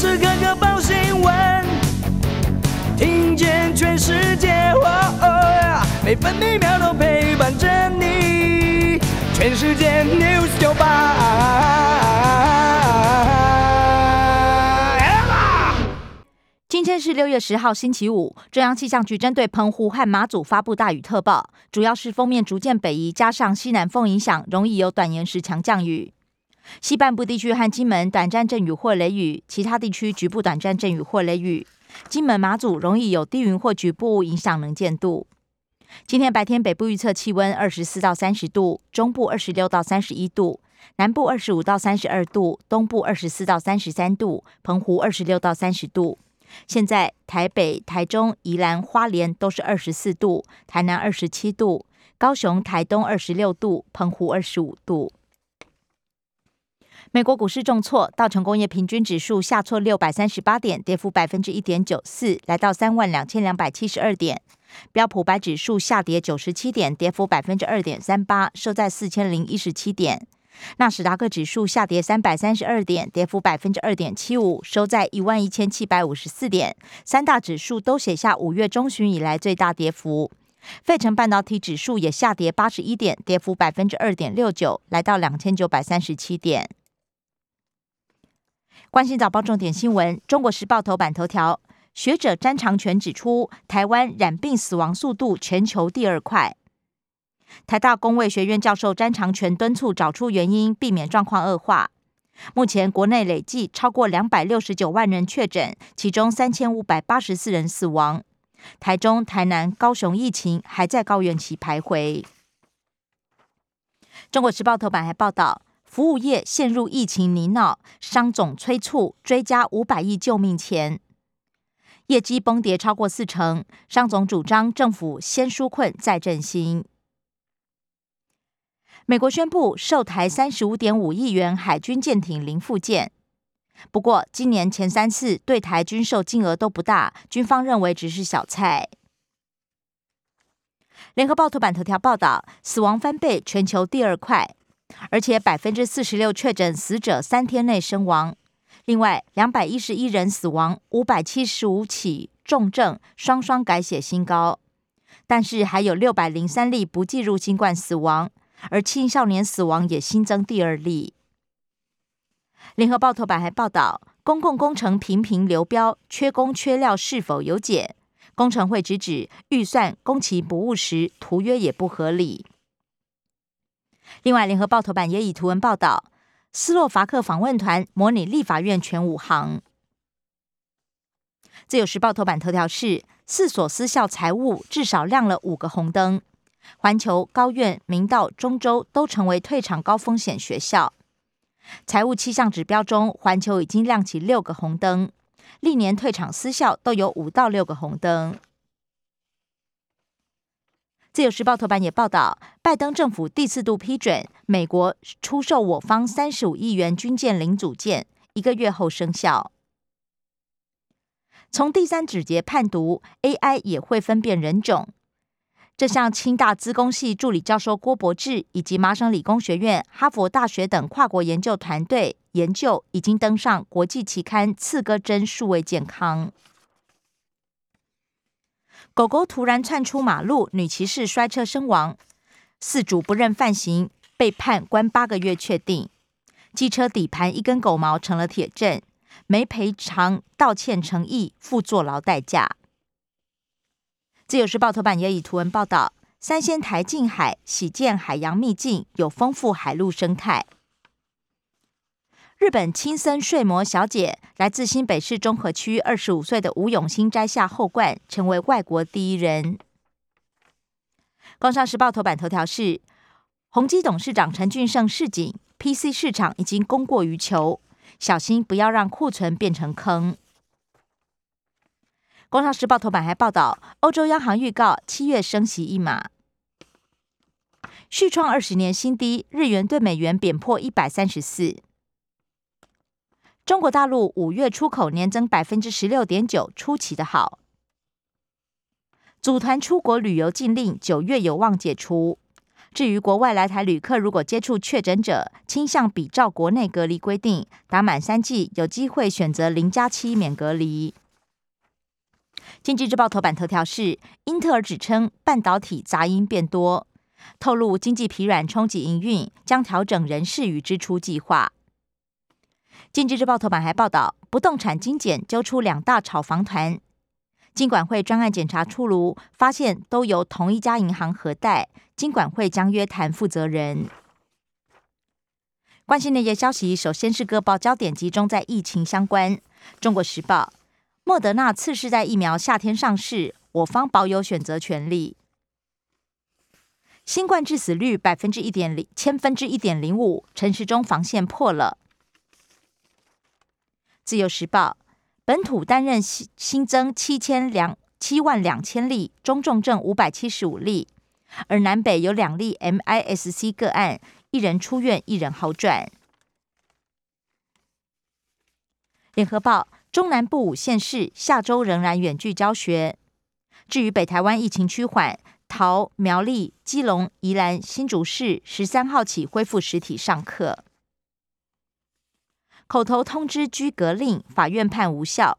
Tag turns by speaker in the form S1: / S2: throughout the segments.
S1: 时刻刻报新闻，听见全世界，每分每秒都陪伴着你。全世界 news 九八。
S2: 今天是六月十号，星期五。中央气象局针对澎湖和马祖发布大雨特报，主要是锋面逐渐北移，加上西南风影响，容易有短延时强降雨。西半部地区和金门短暂阵雨或雷雨，其他地区局部短暂阵雨或雷雨。金门、马祖容易有低云或局部影响能见度。今天白天北部预测气温二十四到三十度，中部二十六到三十一度，南部二十五到三十二度，东部二十四到三十三度，澎湖二十六到三十度。现在台北、台中、宜兰花莲都是二十四度，台南二十七度，高雄、台东二十六度，澎湖二十五度。美国股市重挫，道琼工业平均指数下挫六百三十八点，跌幅百分之一点九四，来到三万两千两百七十二点。标普白指数下跌九十七点，跌幅百分之二点三八，收在四千零一十七点。纳斯达克指数下跌三百三十二点，跌幅百分之二点七五，收在一万一千七百五十四点。三大指数都写下五月中旬以来最大跌幅。费城半导体指数也下跌八十一点，跌幅百分之二点六九，来到两千九百三十七点。关心早报重点新闻，《中国时报》头版头条：学者詹长全指出，台湾染病死亡速度全球第二快。台大公卫学院教授詹长全敦促找出原因，避免状况恶化。目前国内累计超过两百六十九万人确诊，其中三千五百八十四人死亡。台中、台南、高雄疫情还在高原期徘徊。《中国时报》头版还报道。服务业陷入疫情泥淖，商总催促追加五百亿救命钱，业绩崩跌超过四成。商总主张政府先纾困再振兴。美国宣布售台三十五点五亿元海军舰艇零附件，不过今年前三次对台军售金额都不大，军方认为只是小菜。联合报头版头条报道，死亡翻倍，全球第二快。而且百分之四十六确诊死者三天内身亡，另外两百一十一人死亡，五百七十五起重症，双双改写新高。但是还有六百零三例不计入新冠死亡，而青少年死亡也新增第二例。联合报头版还报道，公共工程频频流标，缺工缺料是否有解？工程会直指预算工期不务实，图约也不合理。另外，联合报头版也以图文报道，斯洛伐克访问团模拟立法院全武行。自由时报头版头条是四所私校财务至少亮了五个红灯，环球、高院、明道、中州都成为退场高风险学校。财务七项指标中，环球已经亮起六个红灯，历年退场私校都有五到六个红灯。自由时报头版也报道，拜登政府第四度批准美国出售我方三十五亿元军舰零组件，一个月后生效。从第三指节判读，AI 也会分辨人种。这项清大资工系助理教授郭博志以及麻省理工学院、哈佛大学等跨国研究团队研究，已经登上国际期刊《刺哥真数位健康》。狗狗突然窜出马路，女骑士摔车身亡，四主不认犯行，被判关八个月。确定机车底盘一根狗毛成了铁证，没赔偿道歉诚意，付坐牢代价。自由时报头版也以图文报道：三仙台近海，喜见海洋秘境，有丰富海陆生态。日本青森睡魔小姐来自新北市中和区，二十五岁的吴永新摘下后冠，成为外国第一人。工商时报头版头条是：宏基董事长陈俊盛示警，PC 市场已经供过于求，小心不要让库存变成坑。工商时报头版还报道，欧洲央行预告七月升息一码，续创二十年新低，日元对美元贬破一百三十四。中国大陆五月出口年增百分之十六点九，出奇的好。组团出国旅游禁令九月有望解除。至于国外来台旅客，如果接触确诊者，倾向比照国内隔离规定，打满三剂有机会选择零加七免隔离。经济日报头版头条是英特尔指称半导体杂音变多，透露经济疲软冲击营运，将调整人事与支出计划。经济日报头版还报道，不动产精简揪出两大炒房团。金管会专案检查出炉，发现都由同一家银行核贷，金管会将约谈负责人。关心内页消息，首先是各报焦点集中在疫情相关。中国时报，莫德纳次世代疫苗夏天上市，我方保有选择权利。新冠致死率百分之一点零千分之一点零五，陈时中防线破了。自由时报。本土担任新新增七千两七万两千例中重症五百七十五例，而南北有两例 MIS-C 个案，一人出院，一人好转。联合报中南部五县市下周仍然远距教学，至于北台湾疫情趋缓，桃苗栗基隆宜兰新竹市十三号起恢复实体上课。口头通知居隔令，法院判无效。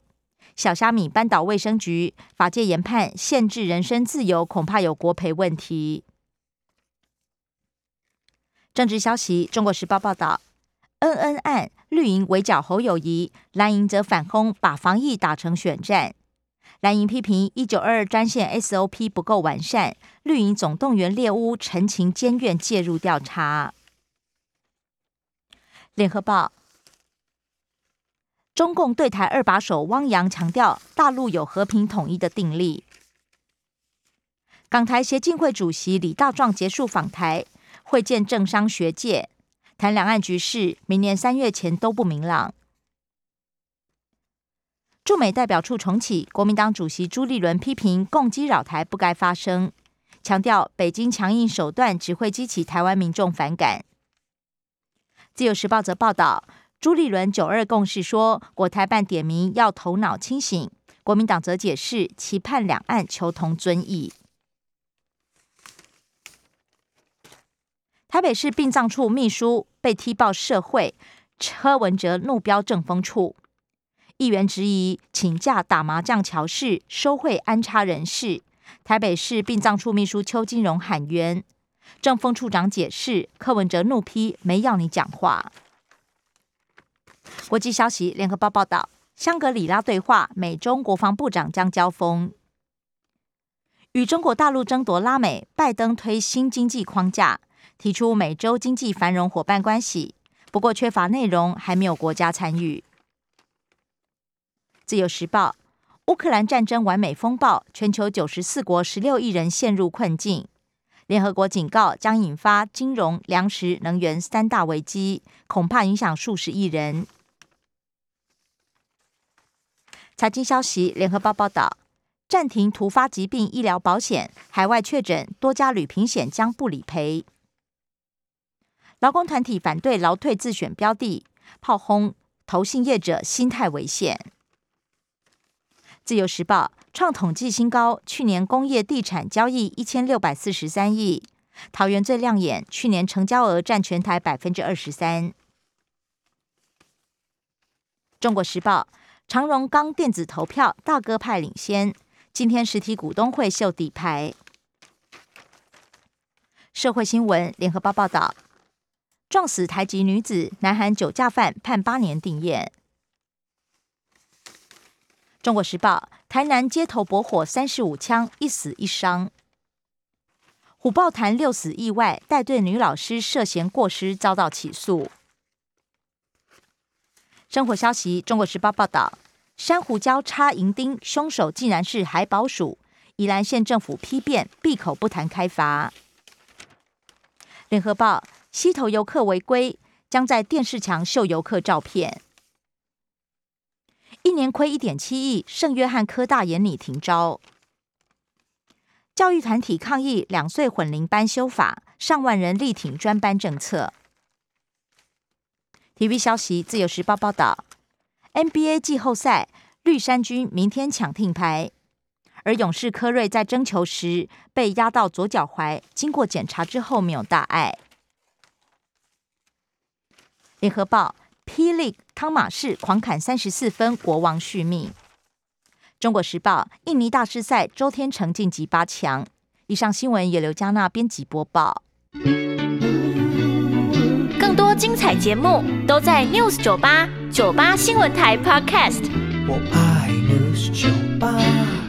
S2: 小虾米扳倒卫生局，法界研判限制人身自由，恐怕有国赔问题。政治消息：中国时报报道，恩恩案绿营围剿侯友谊，蓝营则反攻把防疫打成选战。蓝营批评一九二二专线 SOP 不够完善，绿营总动员猎巫陈情监院介入调查。联合报。中共对台二把手汪洋强调，大陆有和平统一的定力。港台协进会主席李大壮结束访台，会见政商学界，谈两岸局势，明年三月前都不明朗。驻美代表处重启，国民党主席朱立伦批评共机扰台不该发生，强调北京强硬手段只会激起台湾民众反感。自由时报则报道。朱立伦九二共识说，国台办点名要头脑清醒。国民党则解释，期盼两岸求同尊异。台北市殡葬处秘书被踢爆社会，柯文哲怒飙政风处，议员质疑请假打麻将乔事，收贿安插人事。台北市殡葬处秘书邱金荣喊冤，政风处长解释，柯文哲怒批没要你讲话。国际消息：联合报报道，香格里拉对话，美中国防部长将交锋。与中国大陆争夺拉美，拜登推新经济框架，提出美洲经济繁荣伙伴关系，不过缺乏内容，还没有国家参与。自由时报：乌克兰战争完美风暴，全球九十四国十六亿人陷入困境。联合国警告，将引发金融、粮食、能源三大危机，恐怕影响数十亿人。财经消息：联合报报道，暂停突发疾病医疗保险，海外确诊多家旅平险将不理赔。劳工团体反对劳退自选标的，炮轰投信业者心态危险。自由时报创统计新高，去年工业地产交易一千六百四十三亿，桃园最亮眼，去年成交额占全台百分之二十三。中国时报长荣钢电子投票大哥派领先，今天实体股东会秀底牌。社会新闻联合报报道，撞死台籍女子，南韩酒驾犯判八年定谳。中国时报：台南街头搏火，三十五枪，一死一伤。虎豹潭六死意外，带队女老师涉嫌过失遭到起诉。生活消息：中国时报报道，珊瑚礁插银钉，凶手竟然是海保署。宜兰县政府批辩，闭口不谈开发。联合报：溪头游客违规，将在电视墙秀游客照片。一年亏一点七亿，圣约翰科大严拟停招。教育团体抗议两岁混龄班修法，上万人力挺专班政策。TV 消息，自由时报报道，NBA 季后赛，绿衫军明天抢听牌。而勇士科瑞在争球时被压到左脚踝，经过检查之后没有大碍。联合报霹雳汤马士狂砍三十四分，国王续命。中国时报印尼大师赛，周天成晋级八强。以上新闻由刘嘉娜编辑播报。
S3: 更多精彩节目都在 News 九八酒吧新闻台 Podcast。
S1: 我爱 News 酒吧。